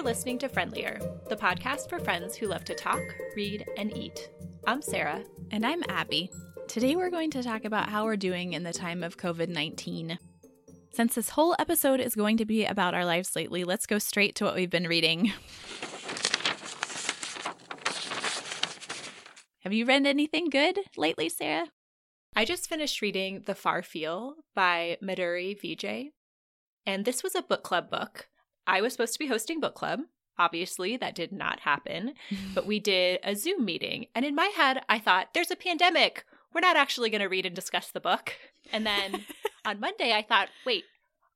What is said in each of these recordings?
You're listening to Friendlier, the podcast for friends who love to talk, read, and eat. I'm Sarah. And I'm Abby. Today we're going to talk about how we're doing in the time of COVID 19. Since this whole episode is going to be about our lives lately, let's go straight to what we've been reading. Have you read anything good lately, Sarah? I just finished reading The Far Field by Madhuri Vijay. And this was a book club book. I was supposed to be hosting book club. Obviously, that did not happen, but we did a Zoom meeting. And in my head, I thought, there's a pandemic. We're not actually going to read and discuss the book. And then on Monday, I thought, wait,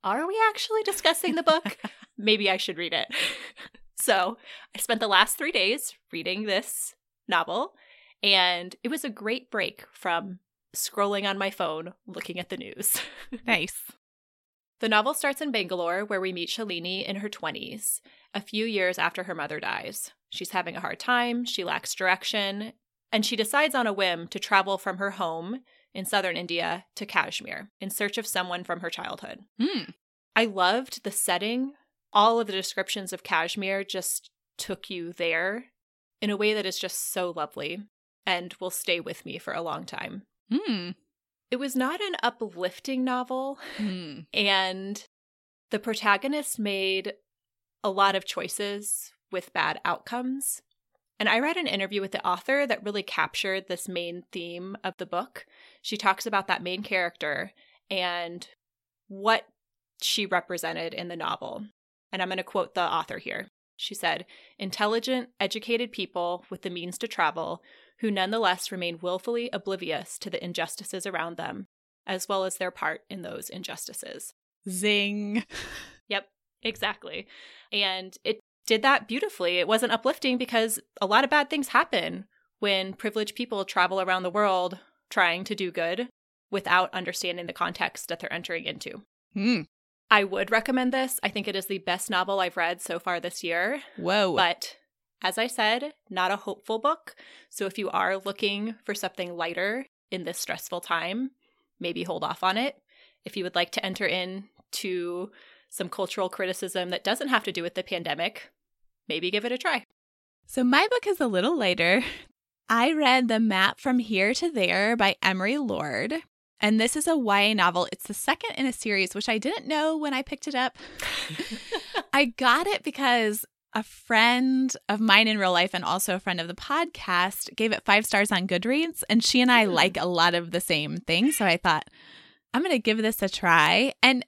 are we actually discussing the book? Maybe I should read it. so I spent the last three days reading this novel, and it was a great break from scrolling on my phone looking at the news. nice. The novel starts in Bangalore, where we meet Shalini in her 20s, a few years after her mother dies. She's having a hard time, she lacks direction, and she decides on a whim to travel from her home in southern India to Kashmir in search of someone from her childhood. Mm. I loved the setting. All of the descriptions of Kashmir just took you there in a way that is just so lovely and will stay with me for a long time. Mm. It was not an uplifting novel, Mm. and the protagonist made a lot of choices with bad outcomes. And I read an interview with the author that really captured this main theme of the book. She talks about that main character and what she represented in the novel. And I'm going to quote the author here. She said, Intelligent, educated people with the means to travel who nonetheless remain willfully oblivious to the injustices around them, as well as their part in those injustices. Zing. Yep, exactly. And it did that beautifully. It wasn't uplifting because a lot of bad things happen when privileged people travel around the world trying to do good without understanding the context that they're entering into. Mm. I would recommend this. I think it is the best novel I've read so far this year. Whoa. But as I said, not a hopeful book. So if you are looking for something lighter in this stressful time, maybe hold off on it. If you would like to enter into some cultural criticism that doesn't have to do with the pandemic, maybe give it a try. So my book is a little lighter. I read The Map from Here to There by Emery Lord. And this is a YA novel. It's the second in a series, which I didn't know when I picked it up. I got it because a friend of mine in real life and also a friend of the podcast gave it five stars on Goodreads. And she and I Hmm. like a lot of the same things. So I thought, I'm going to give this a try. And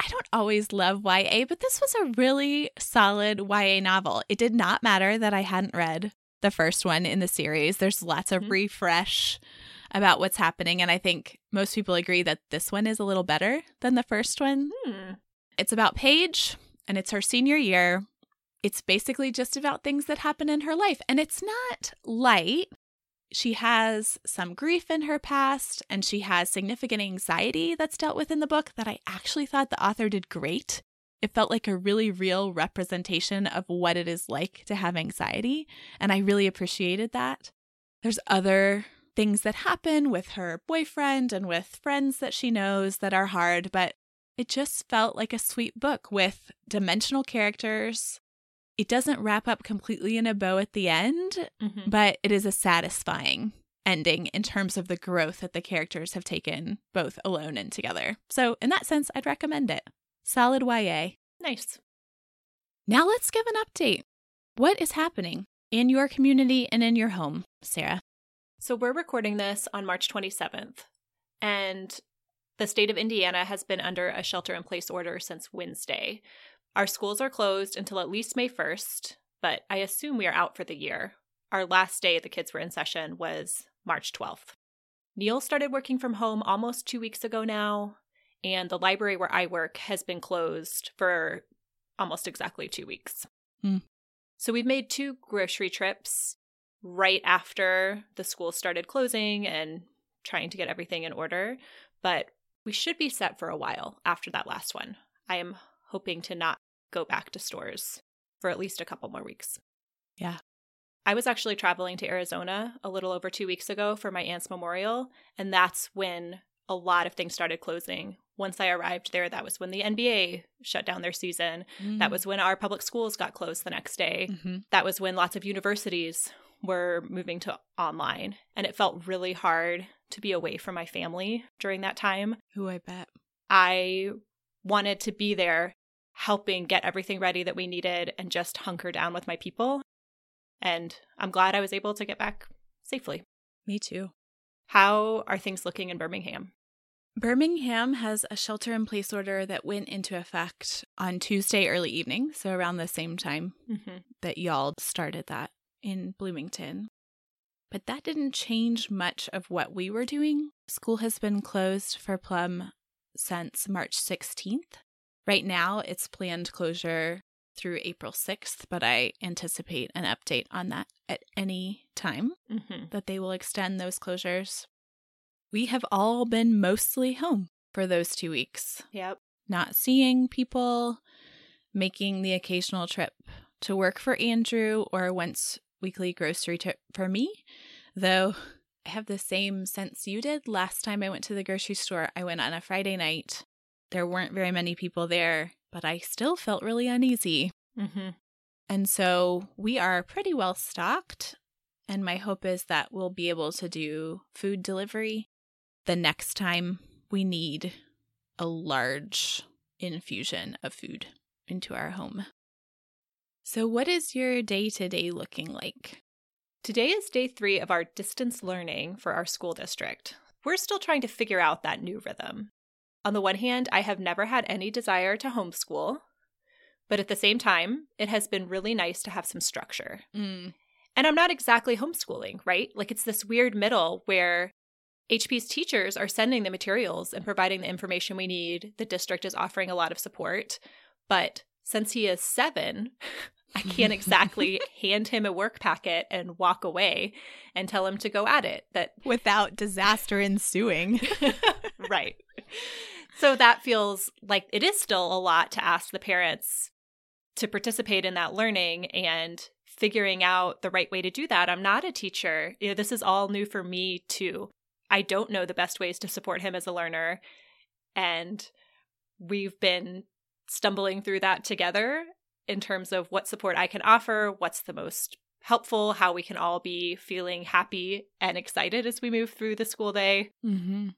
I don't always love YA, but this was a really solid YA novel. It did not matter that I hadn't read the first one in the series. There's lots of Mhm. refresh about what's happening. And I think most people agree that this one is a little better than the first one. Hmm. It's about Paige, and it's her senior year. It's basically just about things that happen in her life. And it's not light. She has some grief in her past, and she has significant anxiety that's dealt with in the book that I actually thought the author did great. It felt like a really real representation of what it is like to have anxiety, and I really appreciated that. There's other things that happen with her boyfriend and with friends that she knows that are hard, but it just felt like a sweet book with dimensional characters. It doesn't wrap up completely in a bow at the end, Mhm. but it is a satisfying ending in terms of the growth that the characters have taken both alone and together. So, in that sense, I'd recommend it. Solid YA. Nice. Now, let's give an update. What is happening in your community and in your home, Sarah? So we're recording this on March 27th, and the state of Indiana has been under a shelter in place order since Wednesday. Our schools are closed until at least May 1st, but I assume we are out for the year. Our last day the kids were in session was March 12th. Neil started working from home almost two weeks ago now, and the library where I work has been closed for almost exactly two weeks. Hmm. So we've made two grocery trips right after the school started closing and trying to get everything in order. But we should be set for a while after that last one. I am hoping to not go back to stores for at least a couple more weeks. Yeah. I was actually traveling to Arizona a little over two weeks ago for my aunt's memorial, and that's when a lot of things started closing once I arrived there, that was when the NBA shut down their season. Mm. That was when our public schools got closed the next day. Mhm. That was when lots of universities were moving to online. And it felt really hard to be away from my family during that time. Who I bet. I wanted to be there helping get everything ready that we needed and just hunker down with my people. And I'm glad I was able to get back safely. Me too. How are things looking in Birmingham? Birmingham has a shelter in place order that went into effect on Tuesday early evening, so around the same time Mm-hmm. that y'all started that in Bloomington. But that didn't change much of what we were doing. School has been closed for Plum since March 16th. Right now, it's planned closure through April 6th, but I anticipate an update on that at any time Mm-hmm. that they will extend those closures. We have all been mostly home for those two weeks, Yep. not seeing people, making the occasional trip to work for Andrew or once weekly grocery trip for me. Though I have the same sense you did. Last time I went to the grocery store, I went on a Friday night. There weren't very many people there, but I still felt really uneasy. Mm-hmm. And so we are pretty well stocked. And my hope is that we'll be able to do food delivery the next time we need a large infusion of food into our home. So, what is your day to day looking like? Today is day three of our distance learning for our school district. We're still trying to figure out that new rhythm. On the one hand, I have never had any desire to homeschool, but at the same time, it has been really nice to have some structure. Mm. And I'm not exactly homeschooling, right? Like it's this weird middle where HP's teachers are sending the materials and providing the information we need. The district is offering a lot of support. But since he is seven, I can't exactly hand him a work packet and walk away and tell him to go at it. That Without disaster ensuing. right. So that feels like it is still a lot to ask the parents to participate in that learning and figuring out the right way to do that. I'm not a teacher. You know, this is all new for me too. I don't know the best ways to support him as a learner. And we've been stumbling through that together in terms of what support I can offer, what's the most helpful, how we can all be feeling happy and excited as we move through the school day. mm-hmm.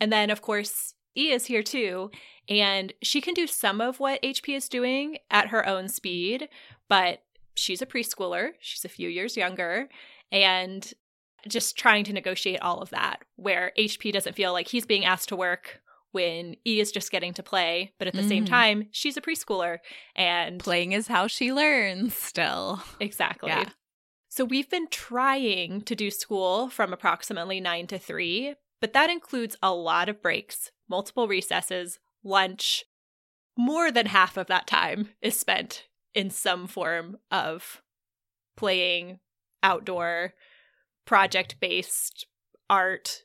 And then, of course, E is here too, and she can do some of what HP is doing at her own speed, but she's a preschooler. She's a few years younger, and just trying to negotiate all of that, where HP doesn't feel like he's being asked to work when E is just getting to play, but at the same Mhm. time, she's a preschooler and Playing is how she learns still. Exactly. Yeah. So we've been trying to do school from approximately 9 to 3, but that includes a lot of breaks, multiple recesses, lunch. More than half of that time is spent in some form of playing outdoor project-based art,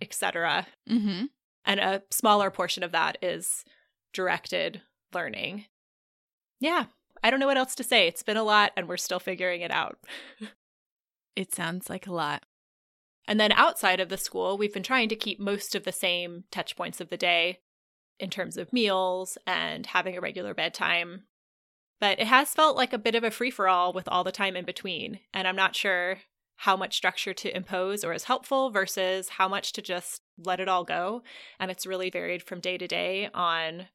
etc. Mm-hmm. And a smaller portion of that is directed learning. Yeah, I don't know what else to say. It's been a lot and we're still figuring it out. It sounds like a lot. And then outside of the school, we've been trying to keep most of the same touch points of the day in terms of meals and having a regular bedtime. But it has felt like a bit of a free for all with all the time in between. And I'm not sure how much structure to impose or is helpful versus how much to just let it all go. And it's really varied from day to day on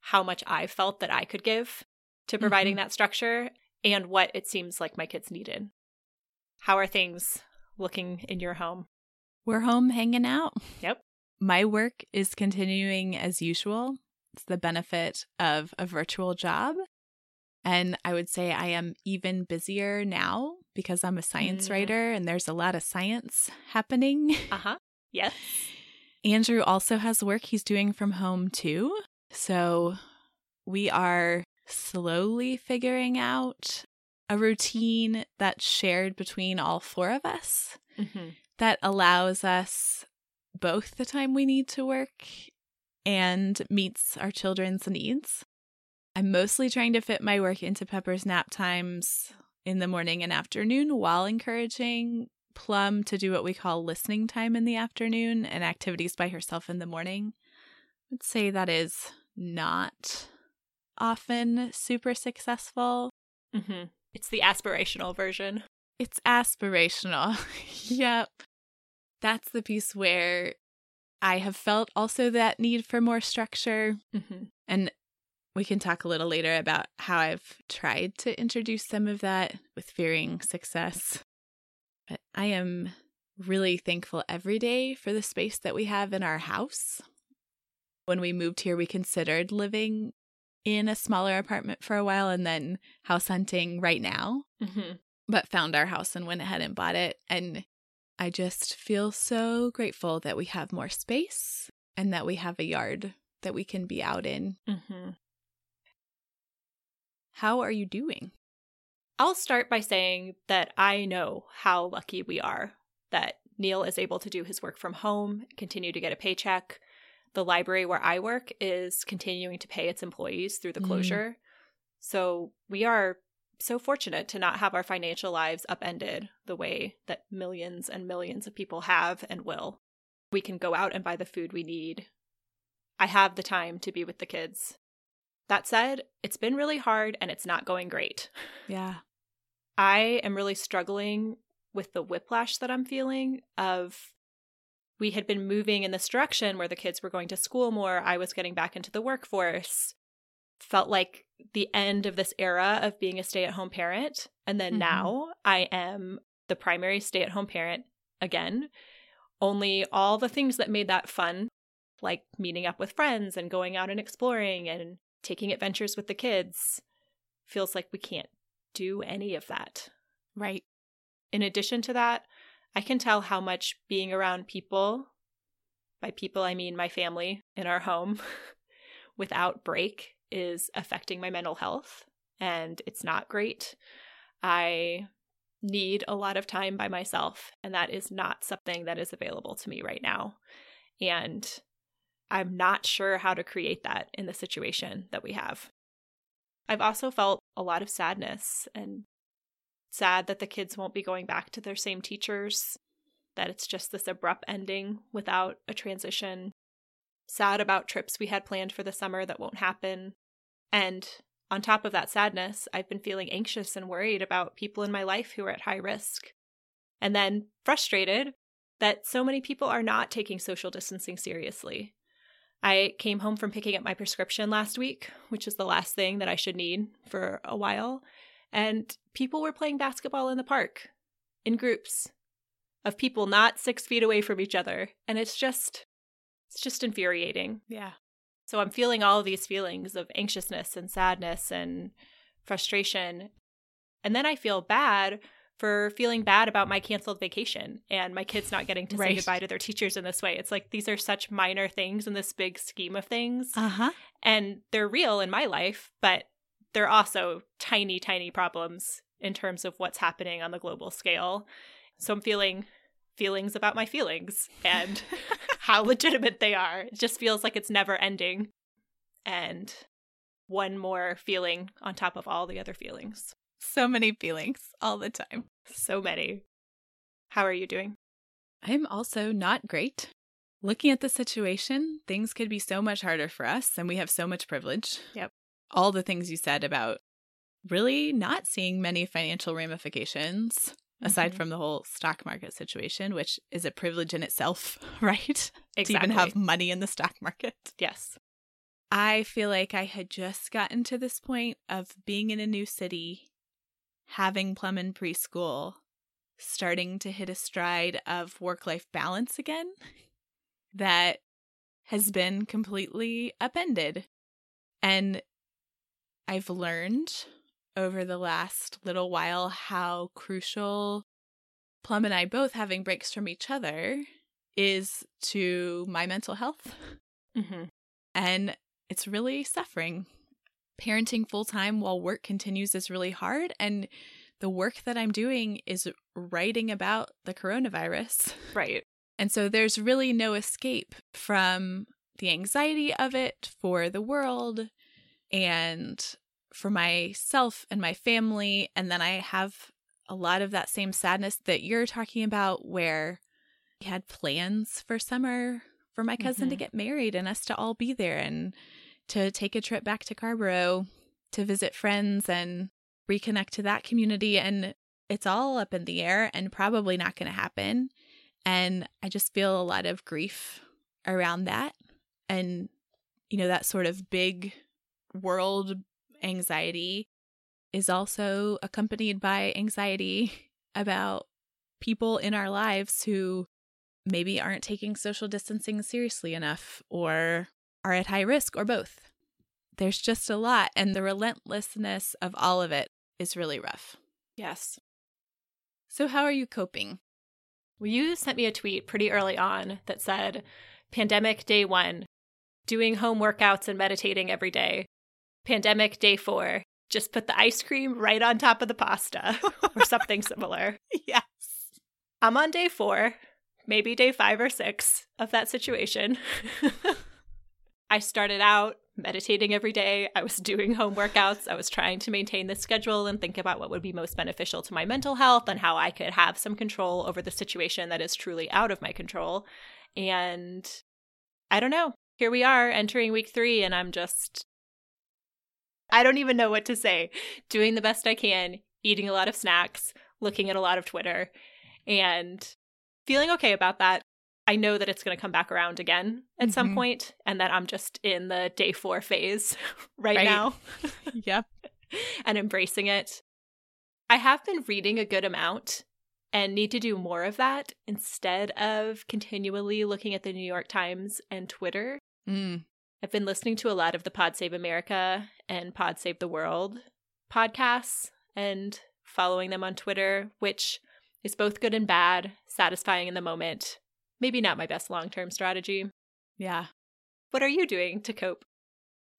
how much I felt that I could give to providing mm-hmm. that structure and what it seems like my kids needed. How are things looking in your home? We're home hanging out. Yep. My work is continuing as usual. It's the benefit of a virtual job. And I would say I am even busier now because I'm a science Mhm. writer and there's a lot of science happening. Uh huh. Yes. Andrew also has work he's doing from home too. So we are slowly figuring out a routine that's shared between all four of us Mm-hmm. that allows us both the time we need to work and meets our children's needs. I'm mostly trying to fit my work into Pepper's nap times in the morning and afternoon while encouraging Plum to do what we call listening time in the afternoon and activities by herself in the morning, I'd say that is not often super successful. Mm-hmm. It's the aspirational version. It's aspirational. yep. That's the piece where I have felt also that need for more structure. Mm-hmm. And we can talk a little later about how I've tried to introduce some of that with fearing success. But I am really thankful every day for the space that we have in our house. When we moved here, we considered living in a smaller apartment for a while and then house hunting right now, Mm-hmm. but found our house and went ahead and bought it. And I just feel so grateful that we have more space and that we have a yard that we can be out in. Mm-hmm. How are you doing? I'll start by saying that I know how lucky we are that Neil is able to do his work from home, continue to get a paycheck. The library where I work is continuing to pay its employees through the Mm. closure. So we are so fortunate to not have our financial lives upended the way that millions and millions of people have and will. We can go out and buy the food we need. I have the time to be with the kids. That said, it's been really hard and it's not going great. Yeah. I am really struggling with the whiplash that I'm feeling of we had been moving in this direction where the kids were going to school more, I was getting back into the workforce. Felt like the end of this era of being a stay-at-home parent, and then Mhm. now I am the primary stay-at-home parent again. Only all the things that made that fun, like meeting up with friends and going out and exploring and taking adventures with the kids, feels like we can't do any of that. Right. In addition to that, I can tell how much being around people, by people I mean my family in our home, without break is affecting my mental health. And it's not great. I need a lot of time by myself, and that is not something that is available to me right now. And I'm not sure how to create that in the situation that we have. I've also felt a lot of sadness and sad that the kids won't be going back to their same teachers, that it's just this abrupt ending without a transition. Sad about trips we had planned for the summer that won't happen. And on top of that sadness, I've been feeling anxious and worried about people in my life who are at high risk. And then frustrated that so many people are not taking social distancing seriously. I came home from picking up my prescription last week, which is the last thing that I should need for a while, and people were playing basketball in the park in groups of people not six feet away from each other. And it's just, it's just infuriating. Yeah. So I'm feeling all of these feelings of anxiousness and sadness and frustration. And then I feel bad for feeling bad about my canceled vacation and my kids not getting to say goodbye to their teachers in this way. It's like these are such minor things in this big scheme of things. Uh huh. and they're real in my life, but they're also tiny, tiny problems in terms of what's happening on the global scale. So I'm feeling feelings about my feelings and how legitimate they are. It just feels like it's never ending. And one more feeling on top of all the other feelings. So many feelings all the time. So many. How are you doing? I'm also not great. Looking at the situation, things could be so much harder for us, and we have so much privilege. Yep. All the things you said about really not seeing many financial ramifications, aside Mhm. from the whole stock market situation, which is a privilege in itself, right? Exactly. To even have money in the stock market. yes. I feel like I had just gotten to this point of being in a new city, having Plum in preschool, starting to hit a stride of work life balance again that has been completely upended. And I've learned over the last little while how crucial Plum and I both having breaks from each other is to my mental health hmm and it's really suffering. Parenting full time while work continues is really hard. And the work that I'm doing is writing about the coronavirus. Right. And so there's really no escape from the anxiety of it for the world and for myself and my family. And then I have a lot of that same sadness that you're talking about, where we had plans for summer for my cousin to Mhm. get married and us to all be there and to take a trip back to Carrboro to visit friends and reconnect to that community. And it's all up in the air and probably not going to happen. And I just feel a lot of grief around that. And, you know, that sort of big world anxiety is also accompanied by anxiety about people in our lives who maybe aren't taking social distancing seriously enough or are at high risk or both. There's just a lot, and the relentlessness of all of it is really rough. Yes. So, how are you coping? Well, you sent me a tweet pretty early on that said, Pandemic day one, doing home workouts and meditating every day. Pandemic day four, just put the ice cream right on top of the pasta or something similar. yes. I'm on day four, maybe day five or six of that situation. I started out meditating every day. I was doing home workouts. I was trying to maintain the schedule and think about what would be most beneficial to my mental health and how I could have some control over the situation that is truly out of my control. And I don't know. Here we are entering week three, and I'm just, I don't even know what to say. Doing the best I can, eating a lot of snacks, looking at a lot of Twitter, and feeling okay about that. I know that it's going to come back around again at some Mhm. point, and that I'm just in the day four phase right, Right. now Yep. and embracing it. I have been reading a good amount and need to do more of that instead of continually looking at the New York Times and Twitter. Mm. I've been listening to a lot of the Pod Save America and Pod Save the World podcasts and following them on Twitter, which is both good and bad, satisfying in the moment. Maybe not my best long term strategy. Yeah. What are you doing to cope?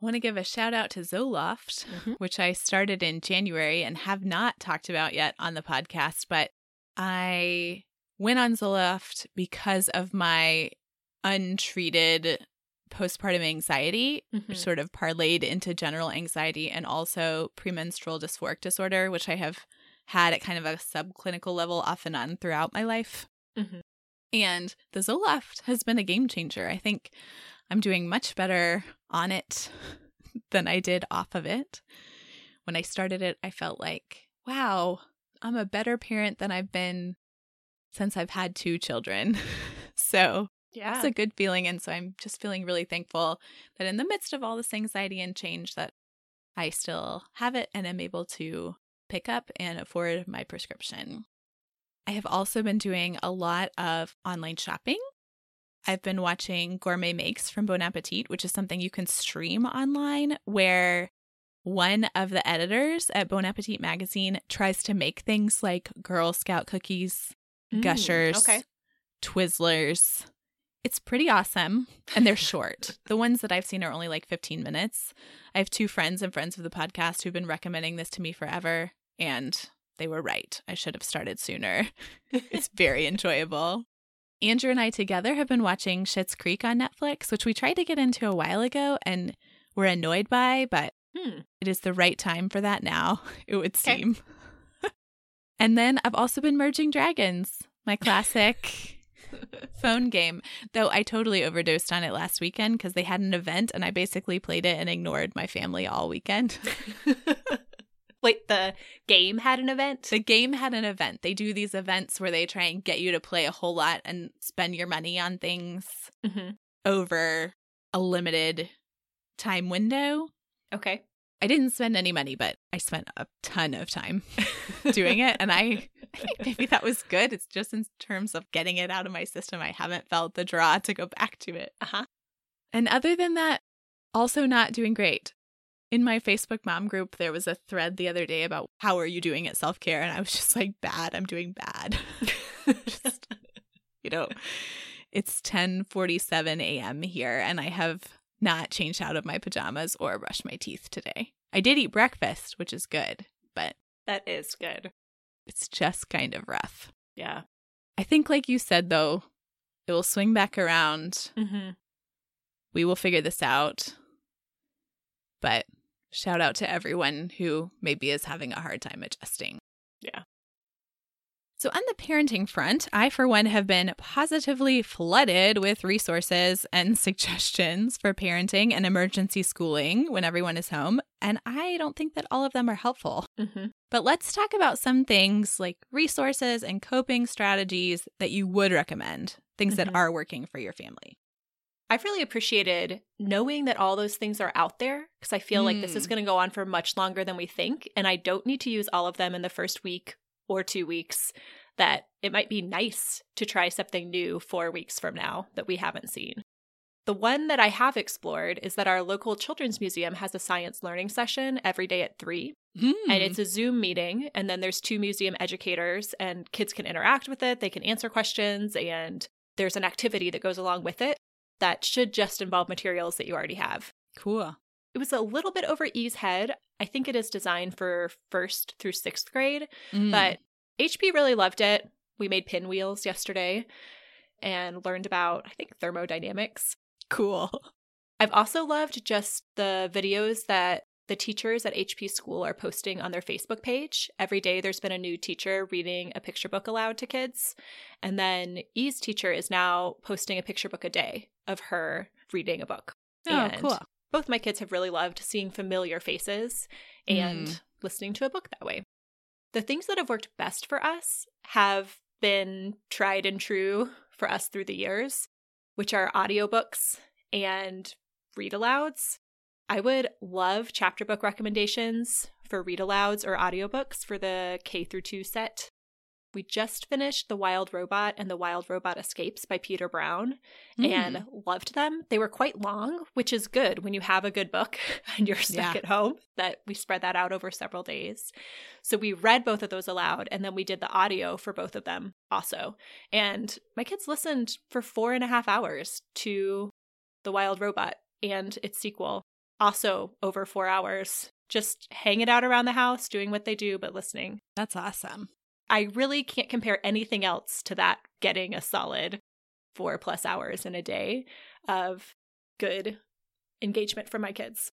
I want to give a shout out to Zoloft, Mhm. which I started in January and have not talked about yet on the podcast, but I went on Zoloft because of my untreated postpartum anxiety, Mhm. which sort of parlayed into general anxiety and also premenstrual dysphoric disorder, which I have had at kind of a subclinical level off and on throughout my life. Mhm. And the Zoloft has been a game changer. I think I'm doing much better on it than I did off of it. When I started it, I felt like, wow, I'm a better parent than I've been since I've had two children. so Yeah. it's a good feeling. And so I'm just feeling really thankful that in the midst of all this anxiety and change that I still have it and am able to pick up and afford my prescription. I have also been doing a lot of online shopping. I've been watching Gourmet Makes from Bon Appetit, which is something you can stream online where one of the editors at Bon Appetit magazine tries to make things like Girl Scout cookies, Mm, gushers, Okay. Twizzlers. It's pretty awesome. And they're short. the ones that I've seen are only like 15 minutes. I have two friends and friends of the podcast who've been recommending this to me forever. And they were right. I should have started sooner. it's very enjoyable. Andrew and I together have been watching Schitt's Creek on Netflix, which we tried to get into a while ago and were annoyed by, but Hmm. it is the right time for that now, it would Okay. seem. and then I've also been merging dragons, my classic phone game, though I totally overdosed on it last weekend because they had an event and I basically played it and ignored my family all weekend. Wait, the game had an event? the game had an event. They do these events where they try and get you to play a whole lot and spend your money on things hmm over a limited time window. Okay. I didn't spend any money, but I spent a ton of time doing it. And I, I think maybe that was good. It's just in terms of getting it out of my system. I haven't felt the draw to go back to it. Uh huh. And other than that, also not doing great. In my Facebook mom group, there was a thread the other day about how are you doing at self care? And I was just like, bad. I'm doing bad. Just, you know, it's 10:47 a.m. here, and I have not changed out of my pajamas or brushed my teeth today. I did eat breakfast, which is good, but That is good. it's just kind of rough. Yeah. I think, like you said, though, it will swing back around. Mm-hmm. We will figure this out. But shout out to everyone who maybe is having a hard time adjusting. Yeah. So, on the parenting front, I, for one, have been positively flooded with resources and suggestions for parenting and emergency schooling when everyone is home. And I don't think that all of them are helpful. Mm-hmm. But let's talk about some things like resources and coping strategies that you would recommend, things that Mhm. are working for your family. I've really appreciated knowing that all those things are out there because I feel like this is Mm. going to go on for much longer than we think. And I don't need to use all of them in the first week or two weeks. That it might be nice to try something new four weeks from now that we haven't seen. The one that I have explored is that our local children's museum has a science learning session every day at three. Hmm. and it's a Zoom meeting. And then there's two museum educators, and kids can interact with it. They can answer questions, and there's an activity that goes along with it that should just involve materials that you already have. cool. It was a little bit over E's head. I think it is designed for first through sixth grade, Mm. but HP really loved it. We made pinwheels yesterday and learned about, I think, thermodynamics. cool. I've also loved just the videos that the teachers at HP School are posting on their Facebook page. Every day there's been a new teacher reading a picture book aloud to kids. And then E's teacher is now posting a picture book a day of her reading a book. Oh, And cool. Both my kids have really loved seeing familiar faces and Mm. listening to a book that way. The things that have worked best for us have been tried and true for us through the years, which are audiobooks and read alouds. I would love chapter book recommendations for read alouds or audiobooks for the K through 2 set. We just finished The Wild Robot and The Wild Robot Escapes by Peter Brown Mm. and loved them. They were quite long, which is good when you have a good book and you're stuck Yeah. at home, that we spread that out over several days. So we read both of those aloud and then we did the audio for both of them also. And my kids listened for four and a half hours to The Wild Robot and its sequel, also over four hours, just hanging out around the house, doing what they do, but listening. That's awesome. I really can't compare anything else to that getting a solid four plus hours in a day of good engagement from my kids.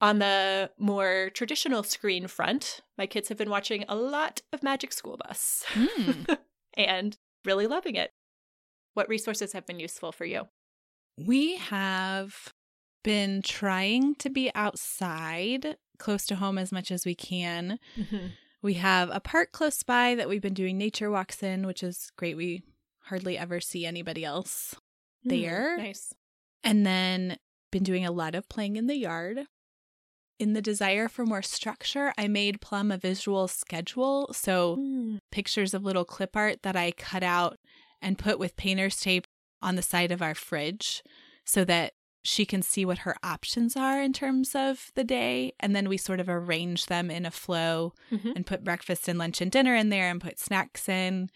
On the more traditional screen front, my kids have been watching a lot of Magic School Bus Mm. and really loving it. What resources have been useful for you? We have been trying to be outside close to home as much as we can. We have a park close by that we've been doing nature walks in, which is great. We hardly ever see anybody else. Hmm, there. Nice. And then been doing a lot of playing in the yard. In the desire for more structure, I made Plum a visual schedule. So hmm. pictures of little clip art that I cut out and put with painter's tape on the side of our fridge so that she can see what her options are in terms of the day. And then we sort of arrange them in a flow Mhm. and put breakfast and lunch and dinner in there and put snacks in.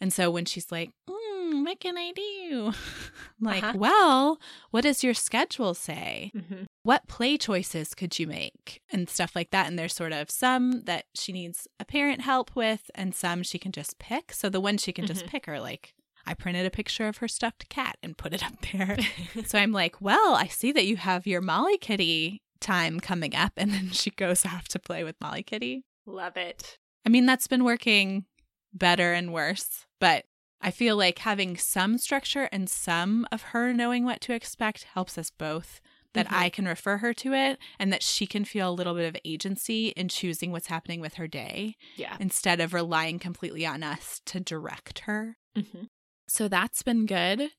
And so when she's like, mm, what can I do? Like, Uh-huh. well, what does your schedule say? Mhm. what play choices could you make and stuff like that and there's sort of some that she needs a parent help with and some she can just pick so the ones she can just Mhm. pick are like i printed a picture of her stuffed cat and put it up there so i'm like well i see that you have your molly kitty time coming up and then she goes off to play with molly kitty Love it. i mean that's been working better and worse but i feel like having some structure and some of her knowing what to expect helps us both that Mhm. I can refer her to it and that she can feel a little bit of agency in choosing what's happening with her day Yeah. instead of relying completely on us to direct her. hmm So that's been good.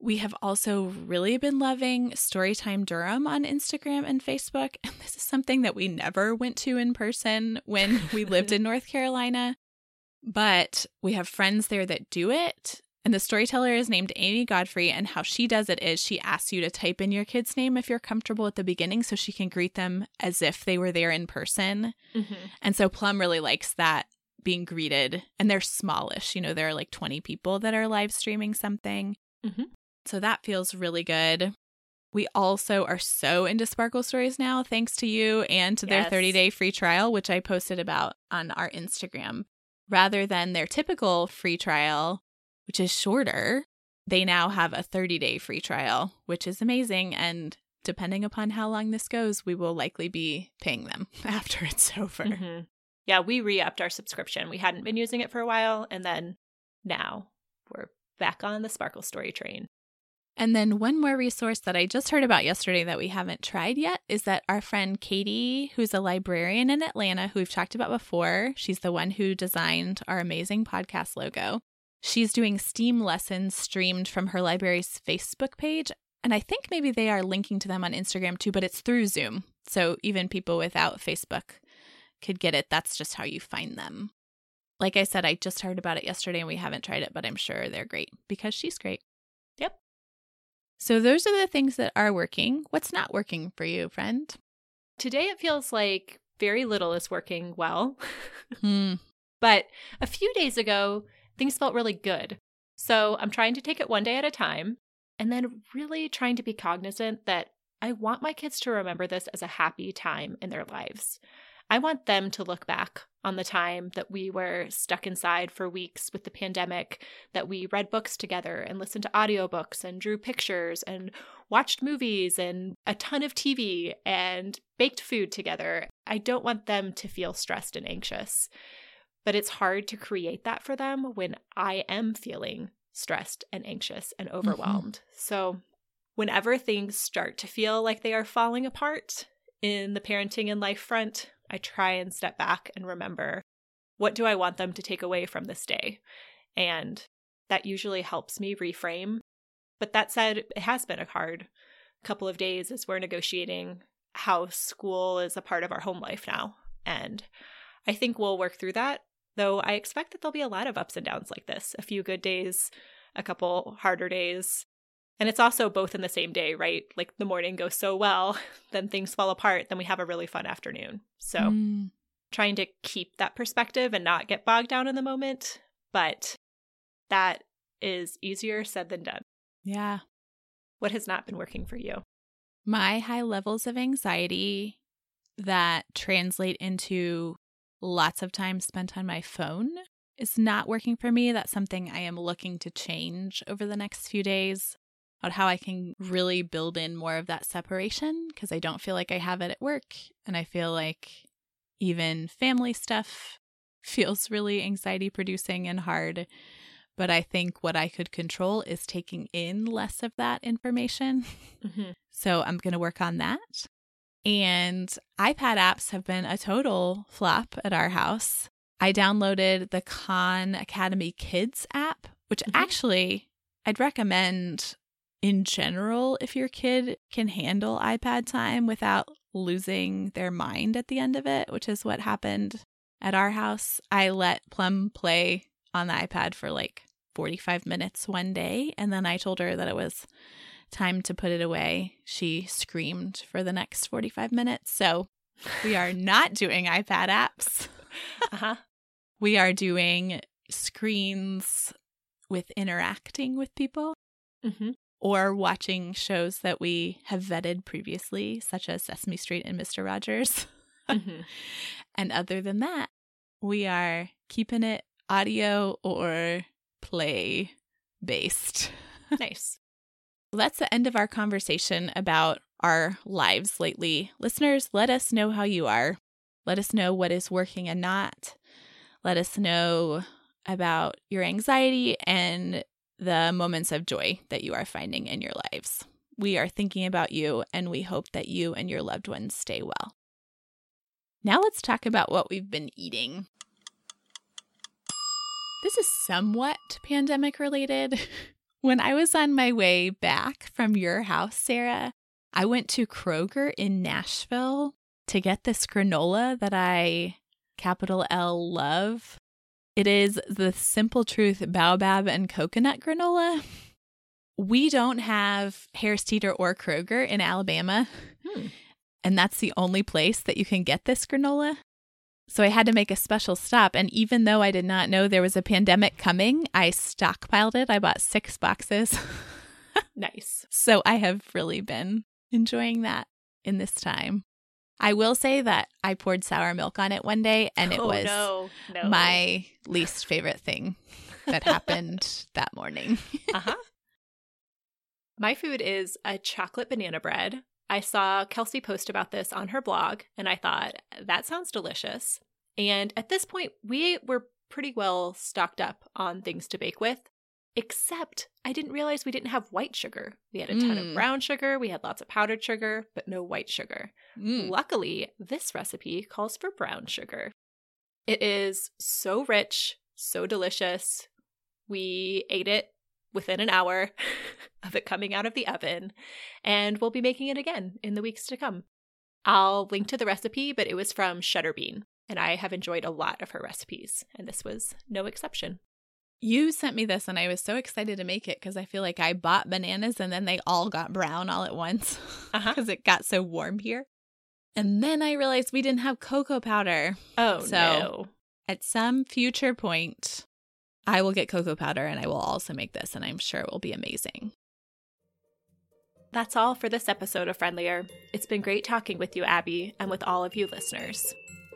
We have also really been loving Storytime Durham on Instagram and Facebook. And this is something that we never went to in person when we lived in North Carolina. But we have friends there that do it. And the storyteller is named Amy Godfrey. And how she does it is she asks you to type in your kid's name if you're comfortable at the beginning so she can greet them as if they were there in person. hmm And so Plum really likes that being greeted. And they're smallish. You know, there are like 20 people that are live streaming something. Mhm. So that feels really good. We also are so into Sparkle Stories now, thanks to you and to their Yes. 30 day free trial, which I posted about on our Instagram. Rather than their typical free trial, which is shorter, they now have a 30 day free trial, which is amazing. And depending upon how long this goes, we will likely be paying them after it's over. Mhm. Yeah, we re upped our subscription. We hadn't been using it for a while, and then now we're back on the Sparkle Story train. And then one more resource that I just heard about yesterday that we haven't tried yet is that our friend Katie, who's a librarian in Atlanta, who we've talked about before, she's the one who designed our amazing podcast logo. She's doing STEAM lessons streamed from her library's Facebook page. And I think maybe they are linking to them on Instagram too, but it's through Zoom. So even people without Facebook could get it. That's just how you find them. Like I said, I just heard about it yesterday and we haven't tried it, but I'm sure they're great because she's great. Yep. So those are the things that are working. What's not working for you, friend? Today it feels like very little is working well. Hmm. But a few days ago, things felt really good. So I'm trying to take it one day at a time and then really trying to be cognizant that I want my kids to remember this as a happy time in their lives. I want them to look back on the time that we were stuck inside for weeks with the pandemic, that we read books together and listened to audiobooks and drew pictures and watched movies and a ton of TV and baked food together. I don't want them to feel stressed and anxious. But it's hard to create that for them when I am feeling stressed and anxious and overwhelmed. Mm-hmm. So, whenever things start to feel like they are falling apart in the parenting and life front, I try and step back and remember what do I want them to take away from this day? And that usually helps me reframe. But that said, it has been a hard couple of days as we're negotiating how school is a part of our home life now. And I think we'll work through that Though I expect that there'll be a lot of ups and downs like this a few good days, a couple harder days. And it's also both in the same day, right? Like the morning goes so well, then things fall apart, then we have a really fun afternoon. So mm. trying to keep that perspective and not get bogged down in the moment. But that is easier said than done. Yeah. What has not been working for you? My high levels of anxiety that translate into lots of time spent on my phone is not working for me. That's something I am looking to change over the next few days on how I can really build in more of that separation because I don't feel like I have it at work. And I feel like even family stuff feels really anxiety producing and hard. But I think what I could control is taking in less of that information. Mm-hmm. So I'm going to work on that. And iPad apps have been a total flop at our house. I downloaded the Khan Academy Kids app, which mm-hmm. actually I'd recommend in general if your kid can handle iPad time without losing their mind at the end of it, which is what happened at our house. I let Plum play on the iPad for like 45 minutes one day, and then I told her that it was time to put it away, she screamed for the next 45 minutes. So we are not doing iPad apps. uh-huh. We are doing screens with interacting with people mm-hmm. Or watching shows that we have vetted previously, such as Sesame Street and Mr. Rogers. mm-hmm. And other than that, we are keeping it audio or play based. Nice. Well, that's the end of our conversation about our lives lately. Listeners, let us know how you are. Let us know what is working and not. Let us know about your anxiety and the moments of joy that you are finding in your lives. We are thinking about you and we hope that you and your loved ones stay well. Now let's talk about what we've been eating. This is somewhat pandemic related. When I was on my way back from your house, Sarah, I went to Kroger in Nashville to get this granola that I, capital L, love. It is the Simple Truth Baobab and Coconut Granola. We don't have Harris Teeter or Kroger in Alabama. Hmm. And that's the only place that you can get this granola. So I had to make a special stop. And even though I did not know there was a pandemic coming, I stockpiled it. I bought six boxes. nice. So I have really been enjoying that in this time. I will say that I poured sour milk on it one day and it oh, was no, no. my least favorite thing that happened that morning. uh-huh. My food is a chocolate banana bread I saw Kelsey post about this on her blog, and I thought, that sounds delicious. And at this point, we were pretty well stocked up on things to bake with, except I didn't realize we didn't have white sugar. We had a ton Mm. of brown sugar, we had lots of powdered sugar, but no white sugar. Mm. Luckily, this recipe calls for brown sugar. It is so rich, so delicious. We ate it within an hour of it coming out of the oven, and we'll be making it again in the weeks to come. I'll link to the recipe, but it was from Shutterbean, and I have enjoyed a lot of her recipes, and this was no exception. You sent me this and I was so excited to make it because I feel like I bought bananas and then they all got brown all at once Uh-huh. because it got so warm here. And then I realized we didn't have cocoa powder. Oh, So- no. At some future point, I will get cocoa powder and I will also make this, and I'm sure it will be amazing. That's all for this episode of Friendlier. It's been great talking with you, Abby, and with all of you listeners.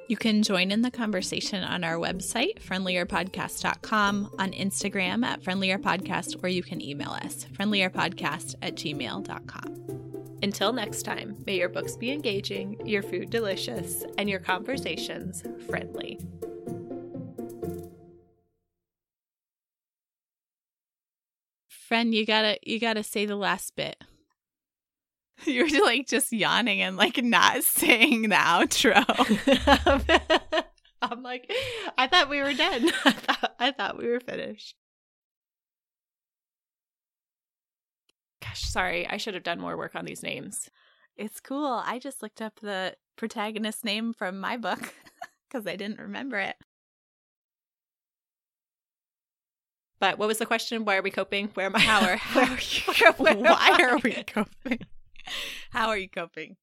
You can join in the conversation on our website, friendlierpodcast.com, on Instagram at friendlierpodcast, or you can email us, friendlierpodcast at gmail.com. Until next time, may your books be engaging, your food delicious, and your conversations friendly. Friend, you gotta you gotta say the last bit. You were like just yawning and like not saying the outro. I'm like, I thought we were done. I thought, I thought we were finished. Gosh, sorry. I should have done more work on these names. It's cool. I just looked up the protagonist name from my book because I didn't remember it. But what was the question? Why are we coping? Where am I? How are, how are you? Why are we coping? How are you coping?